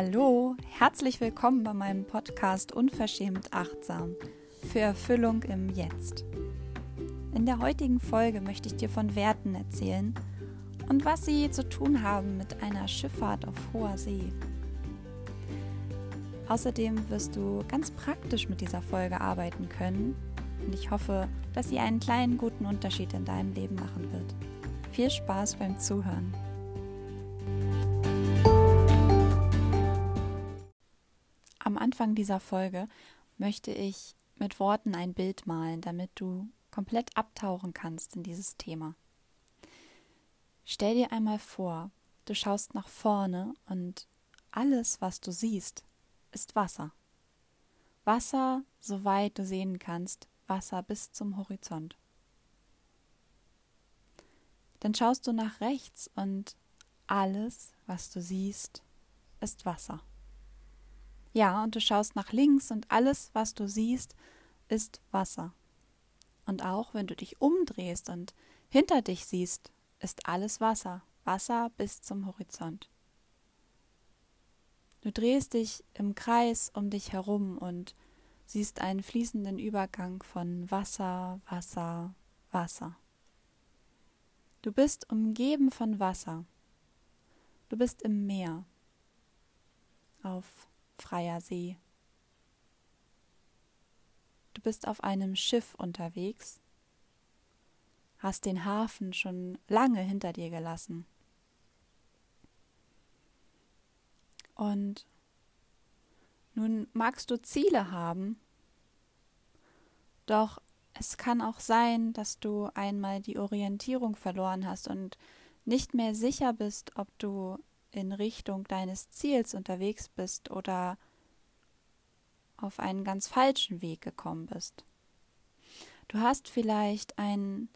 Hallo, herzlich willkommen bei meinem Podcast Unverschämt Achtsam für Erfüllung im Jetzt. In der heutigen Folge möchte ich dir von Werten erzählen und was sie zu tun haben mit einer Schifffahrt auf hoher See. Außerdem wirst du ganz praktisch mit dieser Folge arbeiten können und ich hoffe, dass sie einen kleinen guten Unterschied in deinem Leben machen wird. Viel Spaß beim Zuhören. Am Anfang dieser Folge möchte ich mit Worten ein Bild malen, damit du komplett abtauchen kannst in dieses Thema. Stell dir einmal vor, du schaust nach vorne und alles, was du siehst, ist Wasser. Wasser, soweit du sehen kannst, Wasser bis zum Horizont. Dann schaust du nach rechts und alles, was du siehst, ist Wasser. Ja, und du schaust nach links und alles, was du siehst, ist Wasser. Und auch wenn du dich umdrehst und hinter dich siehst, ist alles Wasser, Wasser bis zum Horizont. Du drehst dich im Kreis um dich herum und siehst einen fließenden Übergang von Wasser, Wasser, Wasser. Du bist umgeben von Wasser. Du bist im Meer. Auf freier See. Du bist auf einem Schiff unterwegs, hast den Hafen schon lange hinter dir gelassen. Und nun magst du Ziele haben, doch es kann auch sein, dass du einmal die Orientierung verloren hast und nicht mehr sicher bist, ob du in Richtung deines Ziels unterwegs bist oder auf einen ganz falschen Weg gekommen bist. Du hast vielleicht ein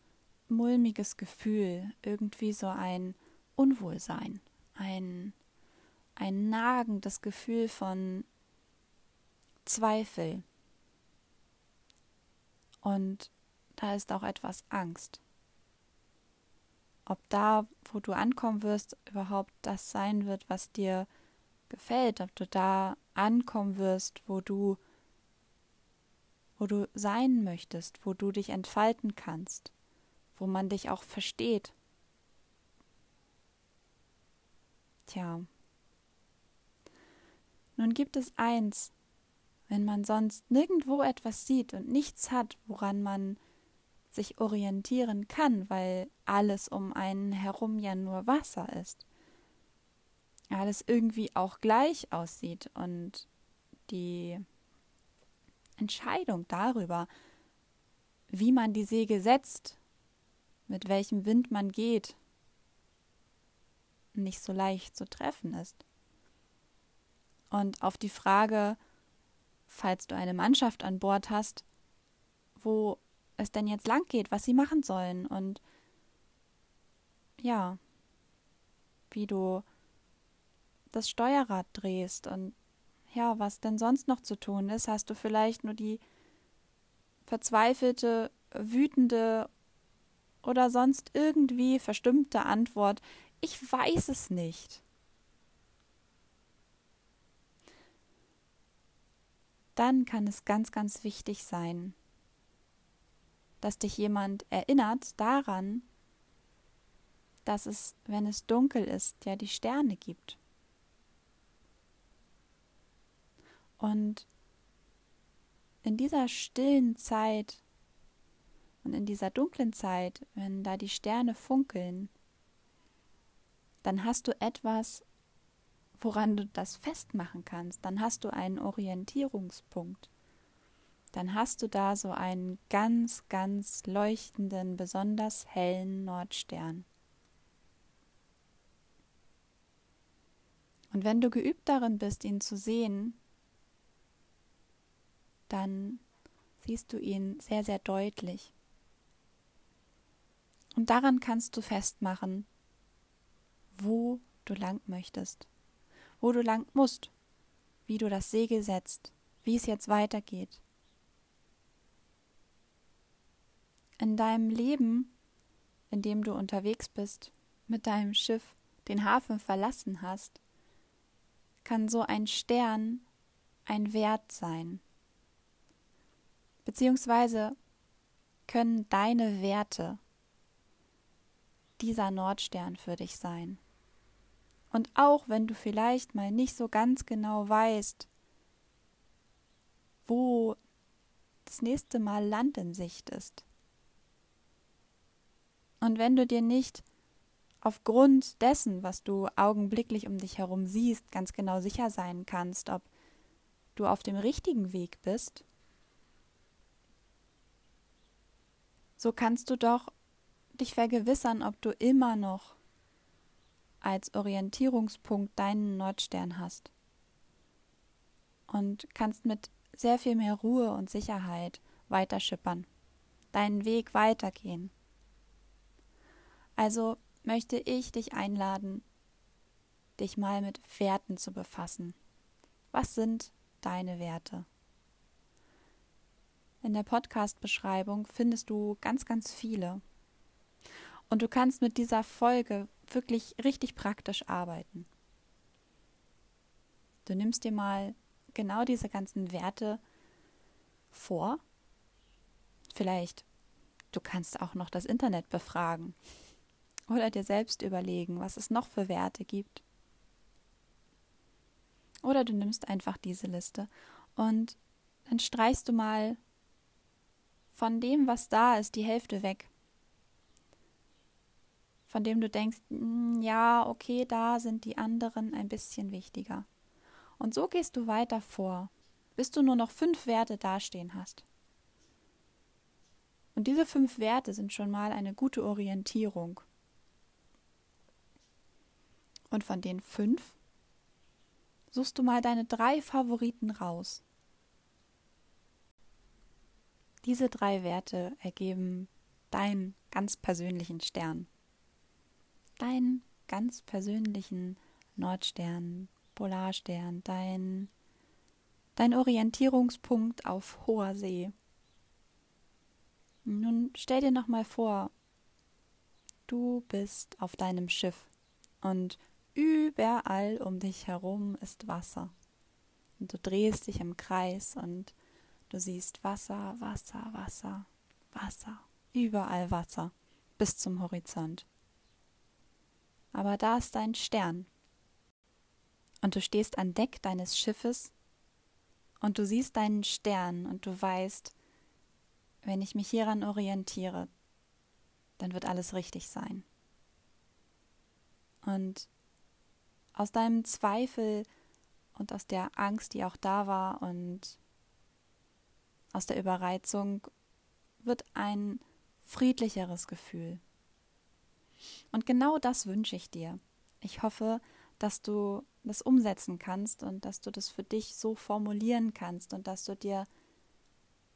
mulmiges Gefühl, irgendwie so ein Unwohlsein, ein, ein nagendes Gefühl von Zweifel. Und da ist auch etwas Angst ob da, wo du ankommen wirst, überhaupt das sein wird, was dir gefällt, ob du da ankommen wirst, wo du wo du sein möchtest, wo du dich entfalten kannst, wo man dich auch versteht. Tja. Nun gibt es eins, wenn man sonst nirgendwo etwas sieht und nichts hat, woran man sich orientieren kann, weil alles um einen herum ja nur Wasser ist. Alles irgendwie auch gleich aussieht und die Entscheidung darüber, wie man die Segel setzt, mit welchem Wind man geht, nicht so leicht zu treffen ist. Und auf die Frage, falls du eine Mannschaft an Bord hast, wo es denn jetzt lang geht, was sie machen sollen und ja, wie du das Steuerrad drehst und ja, was denn sonst noch zu tun ist, hast du vielleicht nur die verzweifelte, wütende oder sonst irgendwie verstimmte Antwort, ich weiß es nicht. Dann kann es ganz, ganz wichtig sein, dass dich jemand erinnert daran, dass es, wenn es dunkel ist, ja die Sterne gibt. Und in dieser stillen Zeit und in dieser dunklen Zeit, wenn da die Sterne funkeln, dann hast du etwas, woran du das festmachen kannst. Dann hast du einen Orientierungspunkt dann hast du da so einen ganz, ganz leuchtenden, besonders hellen Nordstern. Und wenn du geübt darin bist, ihn zu sehen, dann siehst du ihn sehr, sehr deutlich. Und daran kannst du festmachen, wo du lang möchtest, wo du lang musst, wie du das Segel setzt, wie es jetzt weitergeht. In deinem Leben, in dem du unterwegs bist, mit deinem Schiff den Hafen verlassen hast, kann so ein Stern ein Wert sein. Beziehungsweise können deine Werte dieser Nordstern für dich sein. Und auch wenn du vielleicht mal nicht so ganz genau weißt, wo das nächste Mal Land in Sicht ist. Und wenn du dir nicht aufgrund dessen, was du augenblicklich um dich herum siehst, ganz genau sicher sein kannst, ob du auf dem richtigen Weg bist, so kannst du doch dich vergewissern, ob du immer noch als Orientierungspunkt deinen Nordstern hast und kannst mit sehr viel mehr Ruhe und Sicherheit weiterschippern, deinen Weg weitergehen. Also möchte ich dich einladen, dich mal mit Werten zu befassen. Was sind deine Werte? In der Podcast-Beschreibung findest du ganz, ganz viele. Und du kannst mit dieser Folge wirklich richtig praktisch arbeiten. Du nimmst dir mal genau diese ganzen Werte vor. Vielleicht, du kannst auch noch das Internet befragen oder dir selbst überlegen, was es noch für Werte gibt. Oder du nimmst einfach diese Liste und dann streichst du mal von dem, was da ist, die Hälfte weg. Von dem du denkst, hm, ja, okay, da sind die anderen ein bisschen wichtiger. Und so gehst du weiter vor, bis du nur noch fünf Werte dastehen hast. Und diese fünf Werte sind schon mal eine gute Orientierung. Und von den fünf suchst du mal deine drei Favoriten raus. Diese drei Werte ergeben deinen ganz persönlichen Stern. Deinen ganz persönlichen Nordstern, Polarstern, dein, dein Orientierungspunkt auf hoher See. Nun stell dir noch mal vor, du bist auf deinem Schiff und überall um dich herum ist Wasser. Und du drehst dich im Kreis und Du siehst Wasser, Wasser, Wasser, Wasser, überall Wasser, bis zum Horizont. Aber da ist dein Stern. Und du stehst an Deck deines Schiffes und du siehst deinen Stern und du weißt, wenn ich mich hieran orientiere, dann wird alles richtig sein. Und aus deinem Zweifel und aus der Angst, die auch da war und aus der Überreizung wird ein friedlicheres Gefühl. Und genau das wünsche ich dir. Ich hoffe, dass du das umsetzen kannst und dass du das für dich so formulieren kannst und dass du dir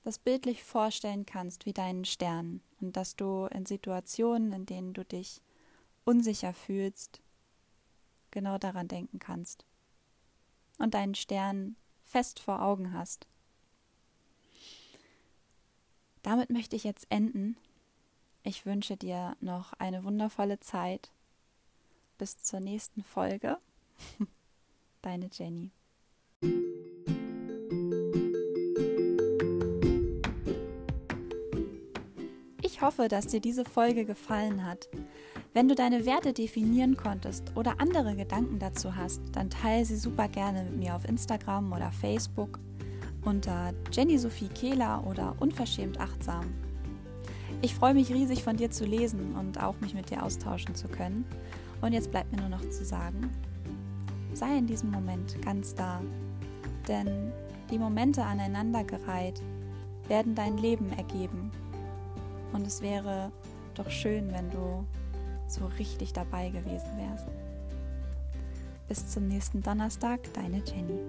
das bildlich vorstellen kannst wie deinen Stern und dass du in Situationen, in denen du dich unsicher fühlst, genau daran denken kannst und deinen Stern fest vor Augen hast. Damit möchte ich jetzt enden. Ich wünsche dir noch eine wundervolle Zeit. Bis zur nächsten Folge. Deine Jenny. Ich hoffe, dass dir diese Folge gefallen hat. Wenn du deine Werte definieren konntest oder andere Gedanken dazu hast, dann teile sie super gerne mit mir auf Instagram oder Facebook unter Jenny Sophie Kehler oder Unverschämt Achtsam. Ich freue mich riesig von dir zu lesen und auch mich mit dir austauschen zu können. Und jetzt bleibt mir nur noch zu sagen, sei in diesem Moment ganz da, denn die Momente aneinandergereiht werden dein Leben ergeben. Und es wäre doch schön, wenn du so richtig dabei gewesen wärst. Bis zum nächsten Donnerstag, deine Jenny.